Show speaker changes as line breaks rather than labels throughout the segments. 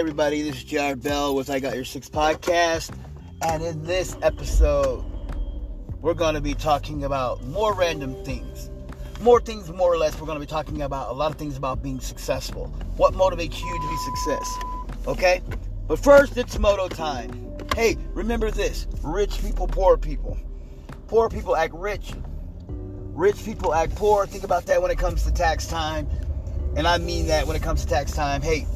everybody, this is Jared Bell with I Got Your Six podcast. And in this episode, we're going to be talking about more random things. More things, more or less, we're going to be talking about a lot of things about being successful. What motivates you to be success. Okay? But first, it's moto time. Hey, remember this rich people, poor people. Poor people act rich, rich people act poor. Think about that when it comes to tax time. And I mean that when it comes to tax time. Hey,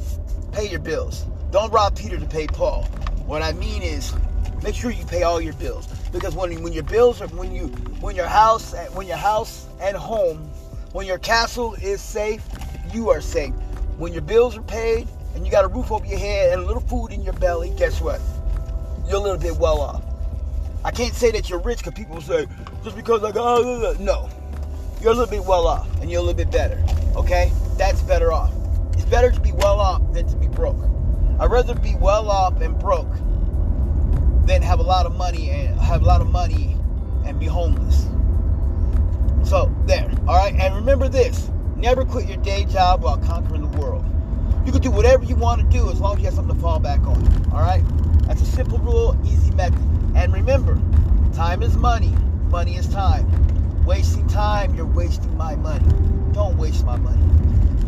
pay your bills. Don't rob Peter to pay Paul. What I mean is, make sure you pay all your bills because when when your bills are when you when your house eh, when your house and home when your castle is safe, you are safe. When your bills are paid and you got a roof over your head and a little food in your belly, guess what? You're a little bit well off. I can't say that you're rich because people say just because I got no. You're a little bit well off and you're a little bit better. Okay, that's better off. It's better to be well off than to be broke. I'd rather be well off and broke than have a lot of money and have a lot of money and be homeless. So there, all right. And remember this: never quit your day job while conquering the world. You can do whatever you want to do as long as you have something to fall back on. All right. That's a simple rule, easy method. And remember, time is money. Money is time. Wasting time, you're wasting my money. Don't waste my money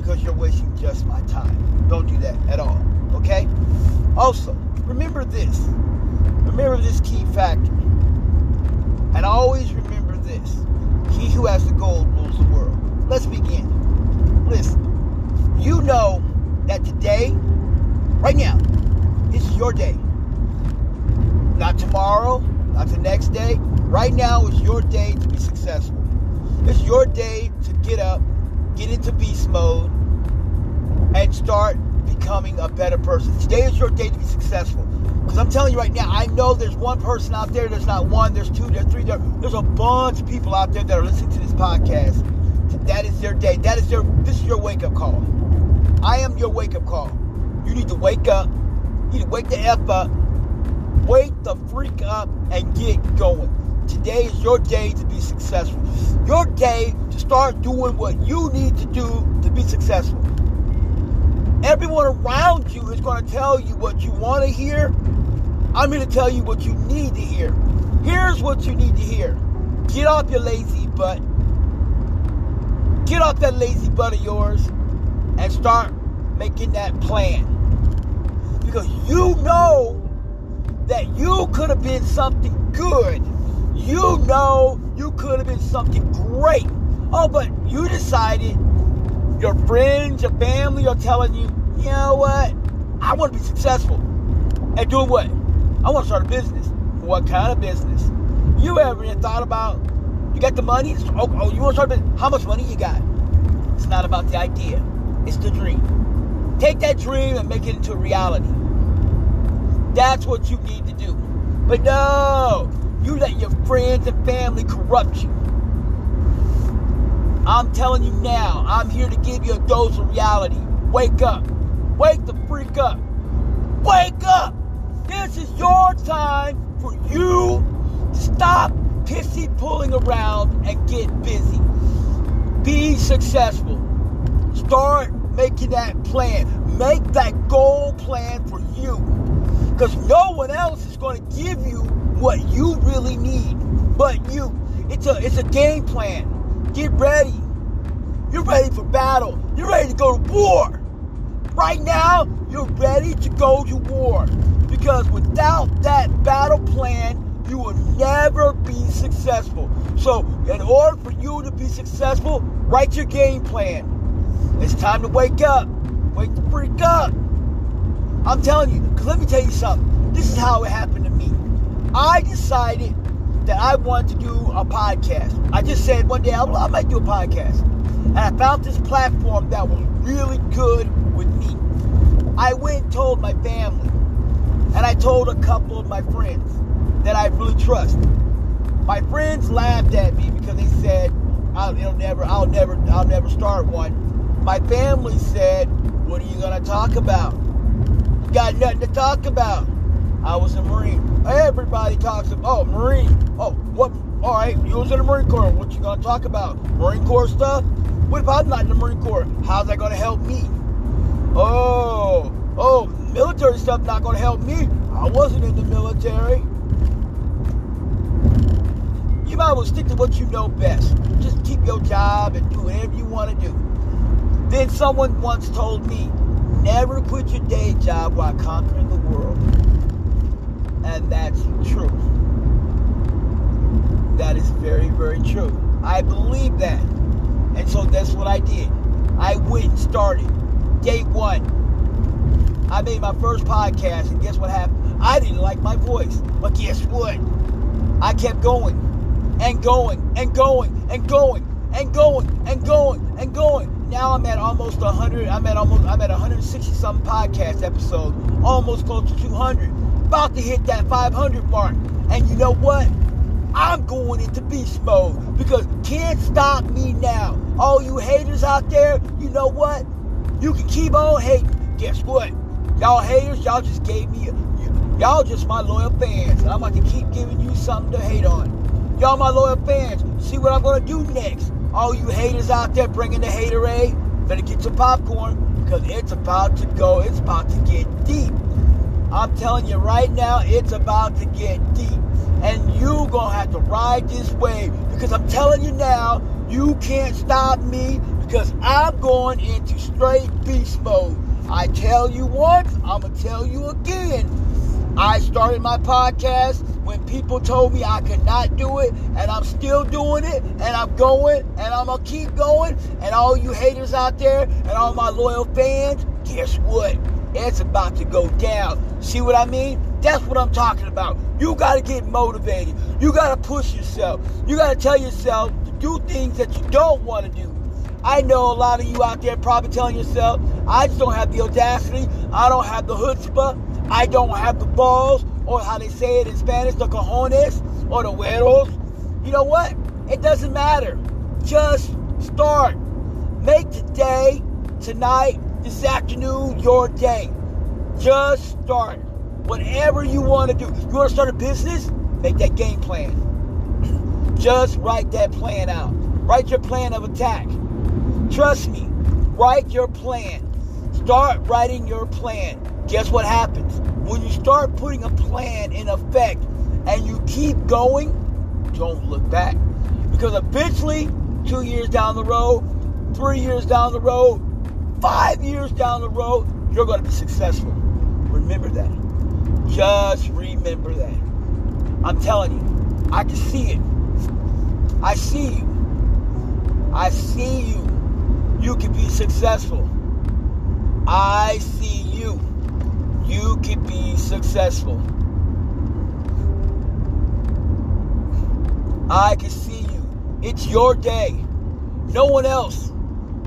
because you're wasting time. Don't do that at all. Okay? Also, remember this. Remember this key factor. And always remember this. He who has the gold rules the world. Let's begin. Listen. You know that today, right now, is your day. Not tomorrow, not the next day. Right now is your day to be successful. It's your day to get up, get into beast mode, and start becoming a better person. Today is your day to be successful. Because I'm telling you right now, I know there's one person out there, there's not one, there's two, there's three, there, there's a bunch of people out there that are listening to this podcast. That is their day. That is their this is your wake-up call. I am your wake-up call. You need to wake up. You need to wake the F up. Wake the freak up and get going. Today is your day to be successful. Your day to start doing what you need to do to be successful. Everyone around you is going to tell you what you want to hear. I'm going to tell you what you need to hear. Here's what you need to hear. Get off your lazy butt. Get off that lazy butt of yours and start making that plan. Because you know that you could have been something good. You know you could have been something great. Oh, but you decided your friends, your family are telling you, you know what? I want to be successful. And doing what? I want to start a business. What kind of business? You ever thought about, you got the money? Oh, oh you want to start a business? How much money you got? It's not about the idea. It's the dream. Take that dream and make it into a reality. That's what you need to do. But no, you let your friends and family corrupt you. I'm telling you now, I'm here to give you a dose of reality. Wake up. Wake the freak up. Wake up. This is your time for you to stop pissy pulling around and get busy. Be successful. Start making that plan. Make that goal plan for you. Because no one else is going to give you what you really need but you. It's a it's a game plan. Get ready. You're ready for battle. You're ready to go to war. Right now, you're ready to go to war. Because without that battle plan, you will never be successful. So, in order for you to be successful, write your game plan. It's time to wake up. Wake the freak up. I'm telling you, because let me tell you something. This is how it happened to me. I decided that I wanted to do a podcast. I just said one day, I, I might do a podcast. And I found this platform that was really good with me. I went and told my family. And I told a couple of my friends that I really trust. My friends laughed at me because they said, I'll, never, I'll never, I'll never start one. My family said, "What are you gonna talk about? You got nothing to talk about." I was a Marine. Everybody talks about, oh, Marine. Oh, what? All right, you was in the Marine Corps. What you gonna talk about? Marine Corps stuff? What if I'm not in the Marine Corps? How's that gonna help me? Oh, oh, military stuff not to help me. I wasn't in the military. You might as well stick to what you know best. Just keep your job and do whatever you want to do. Then someone once told me, never quit your day job while conquering the world. And that's true. That is very, very true. I believe that. And so that's what I did. I went started. Day one. I made my first podcast, and guess what happened? I didn't like my voice. But guess what? I kept going and going and going and going and going and going and going. Now I'm at almost 100. I'm at almost. I'm at 160 some podcast episodes. Almost close to 200. About to hit that 500 mark. And you know what? I'm going into beast mode because can't stop me now. All you haters out there, you know what? You can keep on hating. Guess what? Y'all haters, y'all just gave me, y'all just my loyal fans. And I'm about to keep giving you something to hate on. Y'all my loyal fans. See what I'm going to do next. All you haters out there bringing the haterade, better get your popcorn because it's about to go. It's about to get deep. I'm telling you right now, it's about to get deep. And you gonna have to ride this wave because I'm telling you now, you can't stop me because I'm going into straight beast mode. I tell you once, I'm gonna tell you again. I started my podcast when people told me I could not do it, and I'm still doing it, and I'm going, and I'm gonna keep going. And all you haters out there, and all my loyal fans, guess what? It's about to go down. See what I mean? That's what I'm talking about. You got to get motivated. You got to push yourself. You got to tell yourself to do things that you don't want to do. I know a lot of you out there probably telling yourself, I just don't have the audacity. I don't have the chutzpah. I don't have the balls, or how they say it in Spanish, the cojones, or the huevos. You know what? It doesn't matter. Just start. Make today, tonight, this afternoon your day. Just start. Whatever you want to do. You want to start a business? Make that game plan. Just write that plan out. Write your plan of attack. Trust me. Write your plan. Start writing your plan. Guess what happens? When you start putting a plan in effect and you keep going, don't look back. Because eventually, two years down the road, three years down the road, years down the road, you're going to be successful. Remember that. Just remember that. I'm telling you, I can see it. I see you. I see you. You can be successful. I see you. You can be successful. I can see you. It's your day. No one else.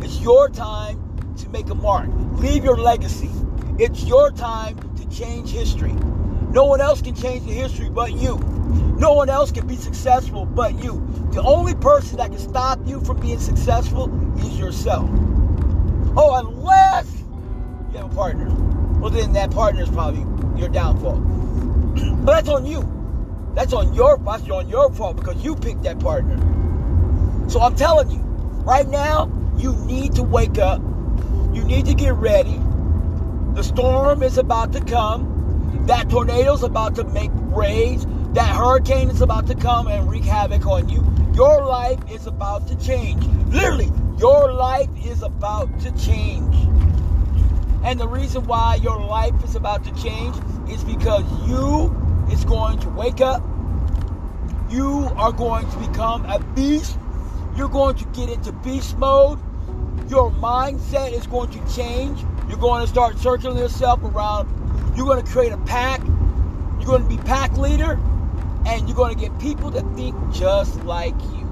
It's your time to make a mark. Leave your legacy. It's your time to change history. No one else can change the history but you. No one else can be successful but you. The only person that can stop you from being successful is yourself. Oh, unless you have a partner. Well, then that partner is probably your downfall. but that's on you. That's on your that's on your fault because you picked that partner. So I'm telling you, right now, you need to wake up. You need to get ready. The storm is about to come. That tornado's about to make rage. That hurricane is about to come and wreak havoc on you. Your life is about to change. Literally, your life is about to change. And the reason why your life is about to change is because you is going to wake up. You are going to become a beast. You're going to get into beast mode. Your mindset is going to change. You're going to start circling yourself around. You're going to create a pack. You're going to be pack leader. And you're going to get people that think just like you.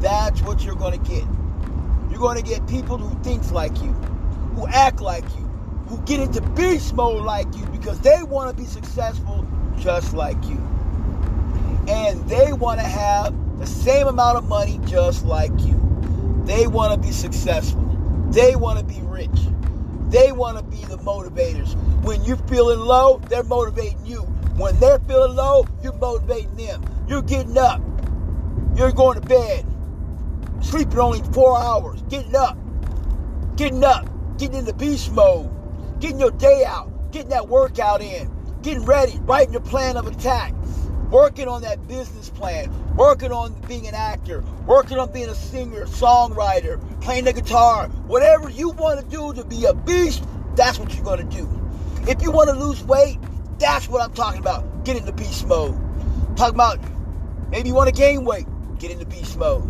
That's what you're going to get. You're going to get people who think like you, who act like you, who get into beast mode like you because they want to be successful just like you. And they want to have the same amount of money just like you. They want to be successful. They want to be rich. They want to be the motivators. When you're feeling low, they're motivating you. When they're feeling low, you're motivating them. You're getting up. You're going to bed. Sleeping only four hours. Getting up. Getting up. Getting into beast mode getting your day out, getting that workout in, getting ready, writing your plan of attack, working on that business plan, working on being an actor, working on being a singer, songwriter, playing the guitar, whatever you want to do to be a beast, that's what you're going to do. If you want to lose weight, that's what I'm talking about. Get into beast mode. Talking about maybe you want to gain weight, get into beast mode.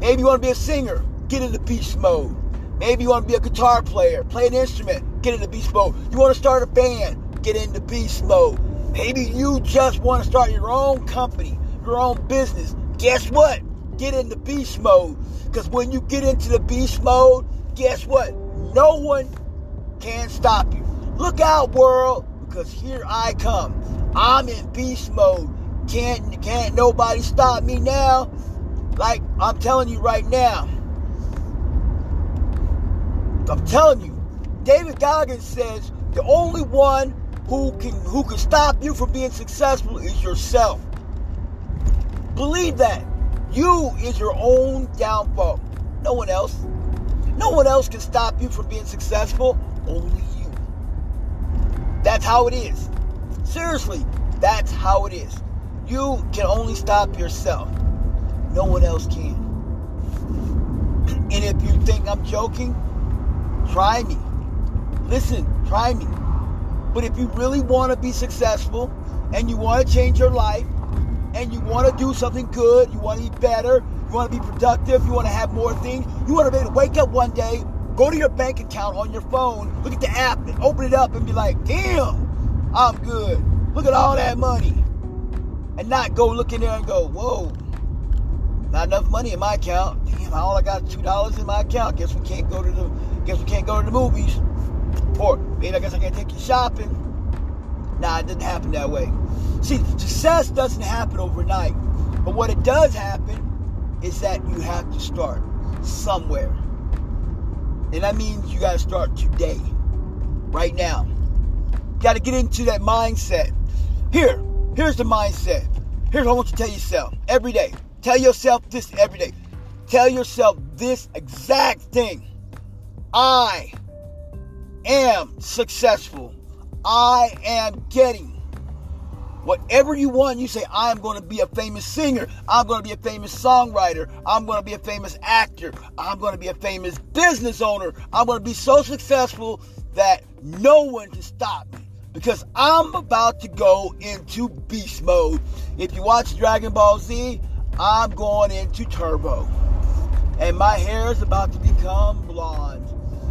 Maybe you want to be a singer, get into beast mode. Maybe you want to be a guitar player, play an instrument, get into beast mode. You want to start a band, get into beast mode. Maybe you just want to start your own company, your own business. Guess what? Get into beast mode. Because when you get into the beast mode, guess what? No one can stop you. Look out, world, because here I come. I'm in beast mode. Can't can't nobody stop me now. Like I'm telling you right now. I'm telling you, David Goggins says the only one who can who can stop you from being successful is yourself. Believe that. You is your own downfall. No one else. No one else can stop you from being successful. Only you. That's how it is. Seriously, that's how it is. You can only stop yourself. No one else can. And if you think I'm joking, try me. Listen, try me. But if you really want to be successful and you want to change your life and you want to do something good, you want to be better, you want to be productive, you want to have more things, you want to be able to wake up one day, go to your bank account on your phone, look at the app and open it up and be like, damn, I'm good. Look at all that money. And not go look in there and go, whoa, not enough money in my account. Damn, all I got is two dollars in my account. Guess we can't go to the guess we can't go to the movies. Or maybe I guess I can't take you shopping. Nah, it didn't happen that way. See, success doesn't happen overnight. But what it does happen is that you have to start somewhere. And that means you got to start today, right now. Got to get into that mindset. Here, here's the mindset. Here's what I want you to tell yourself every day. Tell yourself this every day. Tell yourself this exact thing. I am successful. I am getting whatever you want. You say, I'm going to be a famous singer. I'm going to be a famous songwriter. I'm going to be a famous actor. I'm going to be a famous business owner. I'm going to be so successful that no one can stop me because I'm about to go into beast mode. If you watch Dragon Ball Z, I'm going into turbo. And my hair is about to become blonde.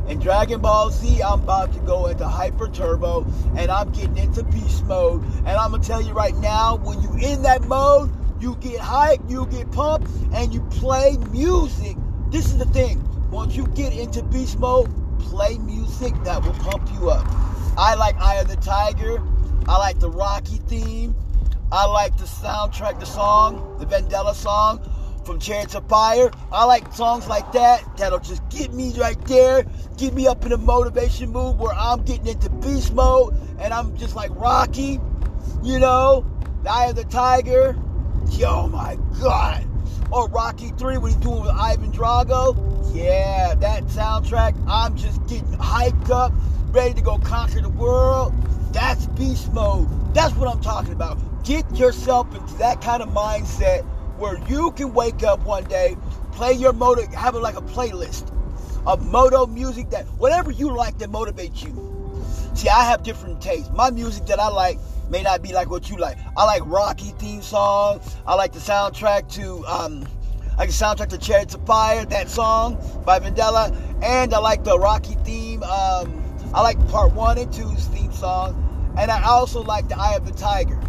In Dragon Ball Z, I'm about to go into Hyper Turbo and I'm getting into beast mode. And I'm gonna tell you right now, when you in that mode, you get hyped, you get pumped, and you play music. This is the thing. Once you get into beast mode, play music that will pump you up. I like Eye of the Tiger. I like the Rocky theme. I like the soundtrack, the song, the Vandella song from Chariots of Fire. I like songs like that that'll just get me right there, get me up in a motivation mood where I'm getting into beast mode and I'm just like Rocky, you know, Eye of the Tiger. Yo, oh my God. Or Rocky 3, what he's doing with Ivan Drago. Yeah, that soundtrack, I'm just getting hyped up, ready to go conquer the world. That's beast mode. That's what I'm talking about. Get yourself into that kind of mindset where you can wake up one day, play your motor, have like a playlist of moto music that whatever you like that motivates you. See, I have different tastes. My music that I like may not be like what you like. I like Rocky theme song. I like the soundtrack to um, I like the soundtrack to Chariots of Fire, that song by Vandella, and I like the Rocky theme. Um, I like part one and two's theme song, and I also like the Eye of the Tiger.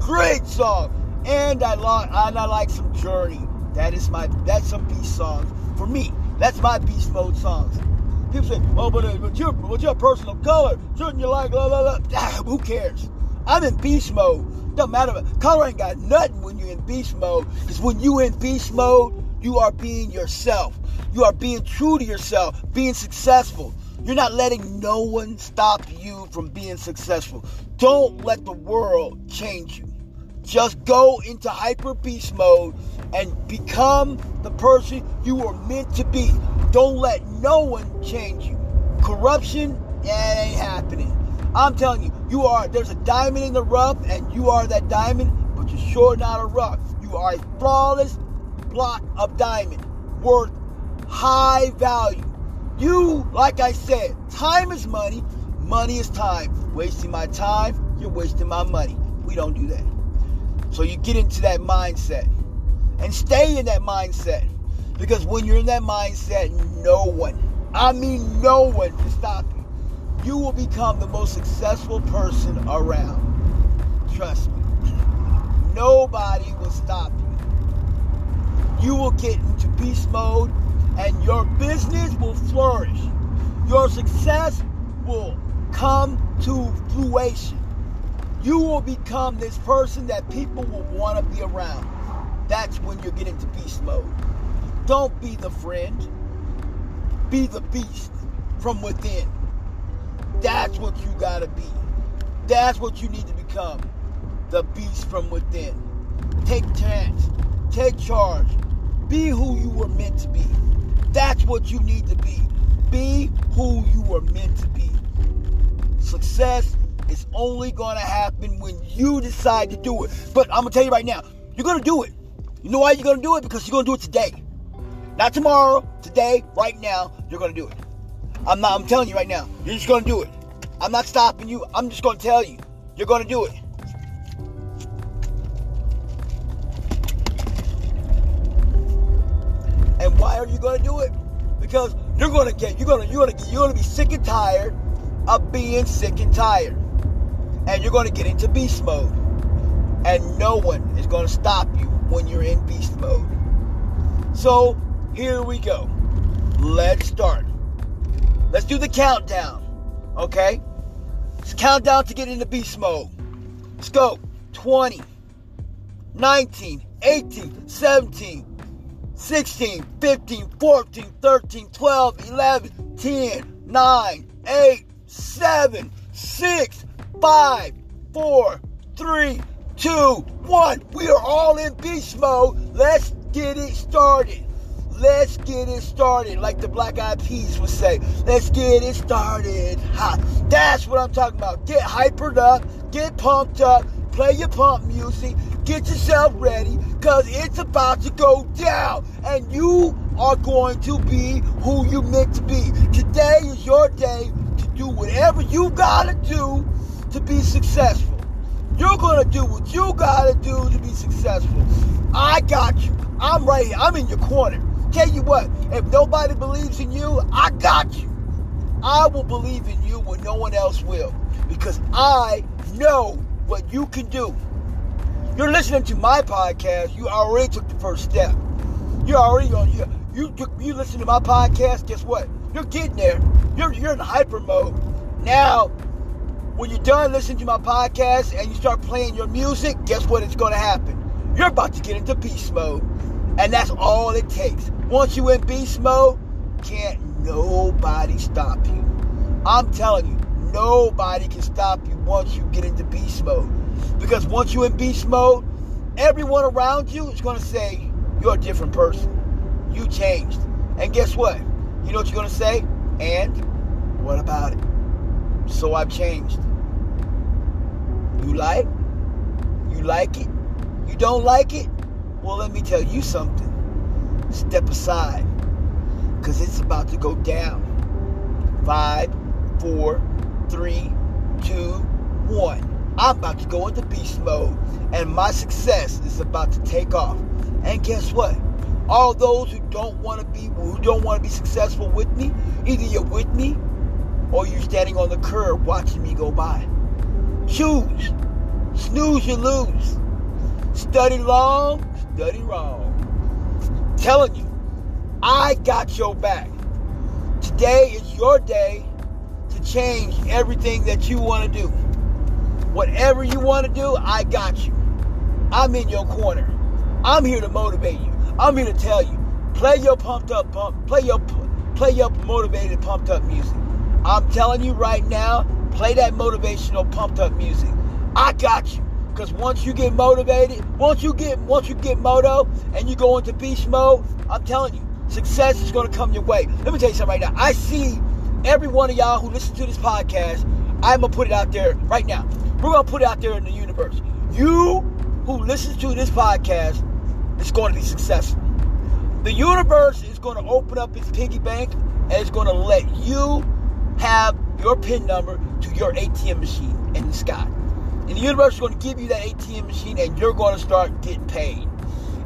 Great song. And I like and I like some Journey. That is my that's some beast songs for me. That's my beast mode songs. People say, "Oh, but, uh, but you're but you're a person of color. Shouldn't you like blah blah blah?" Ah, who cares? I'm in beast mode. Doesn't matter. Color ain't got nothing when you're in beast mode. Because when you in beast mode, you are being yourself. You are being true to yourself, being successful. You're not letting no one stop you from being successful. Don't let the world change you. Just go into hyper beast mode and become the person you were meant to be. Don't let no one change you. Corruption it ain't happening. I'm telling you, you are there's a diamond in the rough, and you are that diamond, but you're sure not a rough. You are a flawless block of diamond worth high value. You, like I said, time is money, money is time. Wasting my time, you're wasting my money. We don't do that. So you get into that mindset and stay in that mindset. Because when you're in that mindset, no one, I mean no one can stop you. You will become the most successful person around. Trust me. Nobody will stop you. You will get into beast mode and your business will flourish. Your success will come to fruition. You will become this person that people will want to be around. That's when you get into beast mode. Don't be the friend, be the beast from within. That's what you gotta be. That's what you need to become. The beast from within. Take chance. Take charge. Be who you were meant to be. That's what you need to be. Be who you were meant to be. Success is only to happen when you decide to do it. But I'm to tell you right now, you're to do it. You know why you're to do it? Because you're to do it today. Not tomorrow, today, right now, you're to do it. I'm not I'm telling you right now, you're just to do it. I'm not stopping you. I'm just to tell you. You're to do it. And why are you to do it? Because you're to get you're to you're to you're to be sick and tired of being sick and tired. And you're going to get into beast mode. And no one is going to stop you when you're in beast mode. So, here we go. Let's start. Let's do the countdown. Okay? Let's count down to get into beast mode. Let's go. 20, 19, 18, 17, 16, 15, 14, 13, 12, 11, 10, 9, 8, 7, 6, 5, 4, 3, 2, 1. We are all in beast mode. Let's get it started. Let's get it started, like the Black Eyed Peas would say. Let's get it started. Ha. That's what I'm talking about. Get hypered up, get pumped up, play your pump music, get yourself ready, because it's about to go down. And you are going to be who you meant to be. Today is your day to do whatever you gotta do to be successful. You're gonna do what you gotta do to be successful. I got you. I'm right here. I'm in your corner. Tell you what, if nobody believes in you, I got you. I will believe in you when no one else will. Because I know what you can do. You're listening to my podcast, you already took the first step. You're already on you you you listen to my podcast, guess what? You're getting there. You're you're in hyper mode. Now, when you're done listening to my podcast and you start playing your music, guess what is gonna happen? You're about to get into beast mode. And that's all it takes. Once you're in beast mode, can't nobody stop you. I'm telling you, nobody can stop you once you get into beast mode. Because once you're in beast mode, everyone around you is going to say, You're a different person. You changed. And guess what? You know what you're going to say? And what about it? So I've changed. You like? You like it? You don't like it? Well, let me tell you something. Step aside. Because it's about to go down. Five, four, three, two, one. I'm about to go into beast mode. And my success is about to take off. And guess what? All those who don't want to be who don't want to be successful with me, either you're with me or you're standing on the curb watching me go by. Choose. Snooze, you lose. Study long, study wrong. Telling you, I got your back. Today is your day to change everything that you want to do. Whatever you want to do, I got you. I'm in your corner. I'm here to motivate you. I'm here to tell you, play your pumped up pump, play your play your motivated pumped up music. I'm telling you right now, play that motivational pumped up music. I got you. Because once you get motivated, once you get once you get moto and you go into beast mode, I'm telling you, success is to come your way. Let me tell you something right now. I see every one of y'all who listen to this podcast, I'm gonna put it out there right now. We're gonna put it out there in the universe. You who listens to this podcast is going to be successful. The universe is going to open up its piggy bank and it's going to let you have your PIN number to your ATM machine in the sky. And the universe is going to give you that ATM machine and you're going to start getting paid.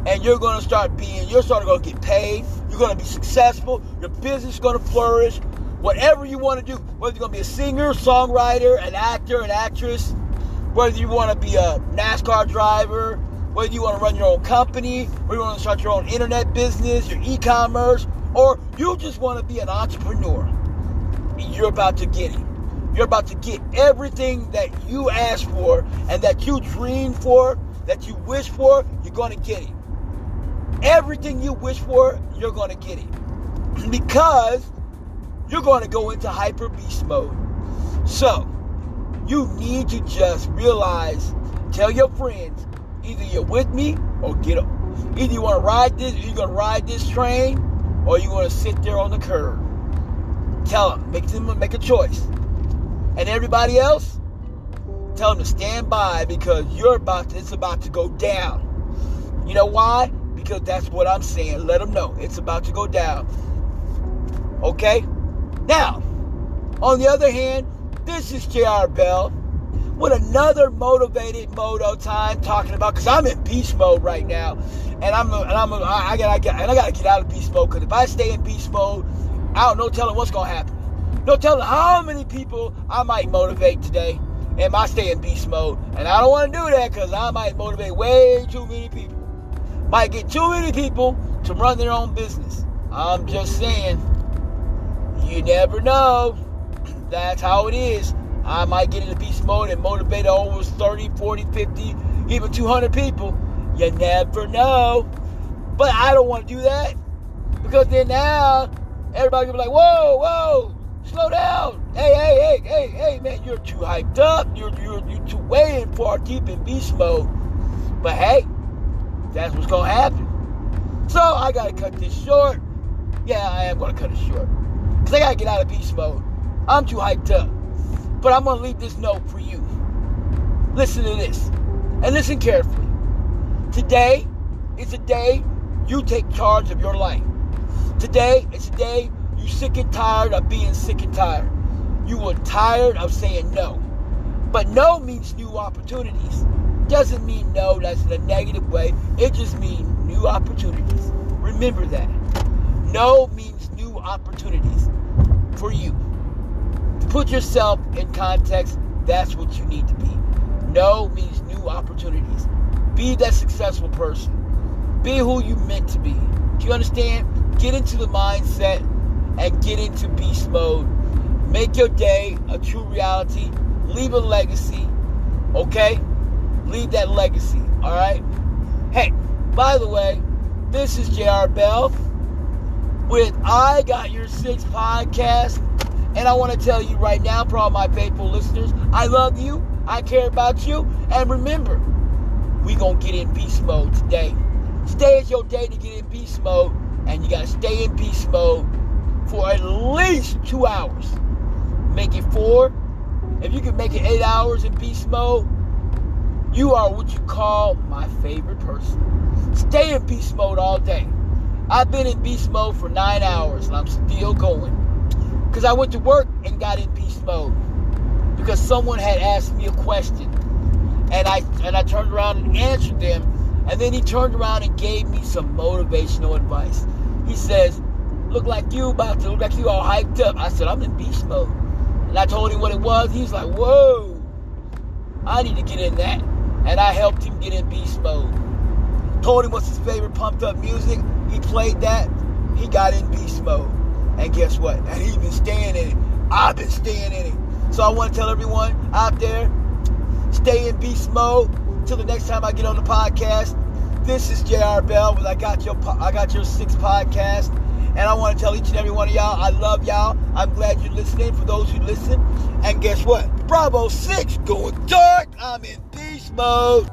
And you're going to start being, you're starting to get paid. You're going to be successful. Your business is going to flourish. Whatever you want to do, whether you're going to be a singer, songwriter, an actor, an actress, whether you want to be a NASCAR driver, whether you want to run your own company, whether you want to start your own internet business, your e-commerce, or you just want to be an entrepreneur, you're about to get it. You're about to get everything that you asked for and that you dreamed for, that you wish for, you're going to get it. Everything you wish for, you're going to get it. Because you're going to go into hyper beast mode. So, you need to just realize, tell your friends, either you're with me or get up. Either you want to ride this, you're going to ride this train, or you want to sit there on the curb. Tell them, make them make a choice. And everybody else, tell them to stand by because you're about to, it's about to go down. You know why? Because that's what I'm saying. Let them know it's about to go down. Okay? Now, on the other hand, this is JR Bell with another motivated moto time talking about because I'm in beast mode right now, and I'm and I'm I gotta get and I gotta get out of beast mode because if I stay in beast mode, I don't know telling what's gonna happen. No telling how many people I might motivate today. Am I stay in beast mode? And I don't want to do that because I might motivate way too many people. Might get too many people to run their own business. I'm just saying, you never know. That's how it is. I might get into beast mode and motivate over 30, 40, 50, even 200 people. You never know. But I don't want to do that because then now everybody will be like, whoa, whoa, slow down. Hey, hey, hey, hey, hey, man, you're too hyped up. You're, you're, you're too way in far deep in beast mode. But hey, that's what's to happen. So I got to cut this short. Yeah, I am to cut it short. Because I got to get out of beast mode. I'm too hyped up. But I'm to leave this note for you. Listen to this. And listen carefully. Today is a day you take charge of your life. Today is a day you sick and tired of being sick and tired. You are tired of saying no. But no means new opportunities. Doesn't mean no that's in a negative way. It just means new opportunities. Remember that. No means new opportunities for you To put yourself in context, that's what you need to be. No means new opportunities. Be that successful person. Be who you meant to be. Do you understand? Get into the mindset and get into beast mode. Make your day a true reality. Leave a legacy. Okay? Leave that legacy. All right? Hey, by the way, this is JR Bell with I Got Your Six podcast. And I want to tell you right now, for all my faithful listeners, I love you. I care about you. And remember, we going to get in beast mode today. Today is your day to get in beast mode. And you got to stay in beast mode for at least two hours. Make it four. If you can make it eight hours in beast mode, you are what you call my favorite person. Stay in beast mode all day. I've been in beast mode for nine hours and I'm still going. Because I went to work and got in beast mode. Because someone had asked me a question. And I and I turned around and answered them. And then he turned around and gave me some motivational advice. He says, Look like you about to look like you all hyped up. I said, I'm in beast mode. And I told him what it was. He's like, Whoa, I need to get in that. And I helped him get in beast mode. Told him what's his favorite pumped up music. He played that. He got in beast mode. And guess what? And he's been staying in it. I've been staying in it. So I want to tell everyone out there, stay in beast mode. Till the next time I get on the podcast. This is JR Bell with I Got Your I Got Your Six podcast. And I want to tell each and every one of y'all, I love y'all. I'm glad you're listening for those who listen. And guess what? Bravo 6 going dark. I'm in beast mode.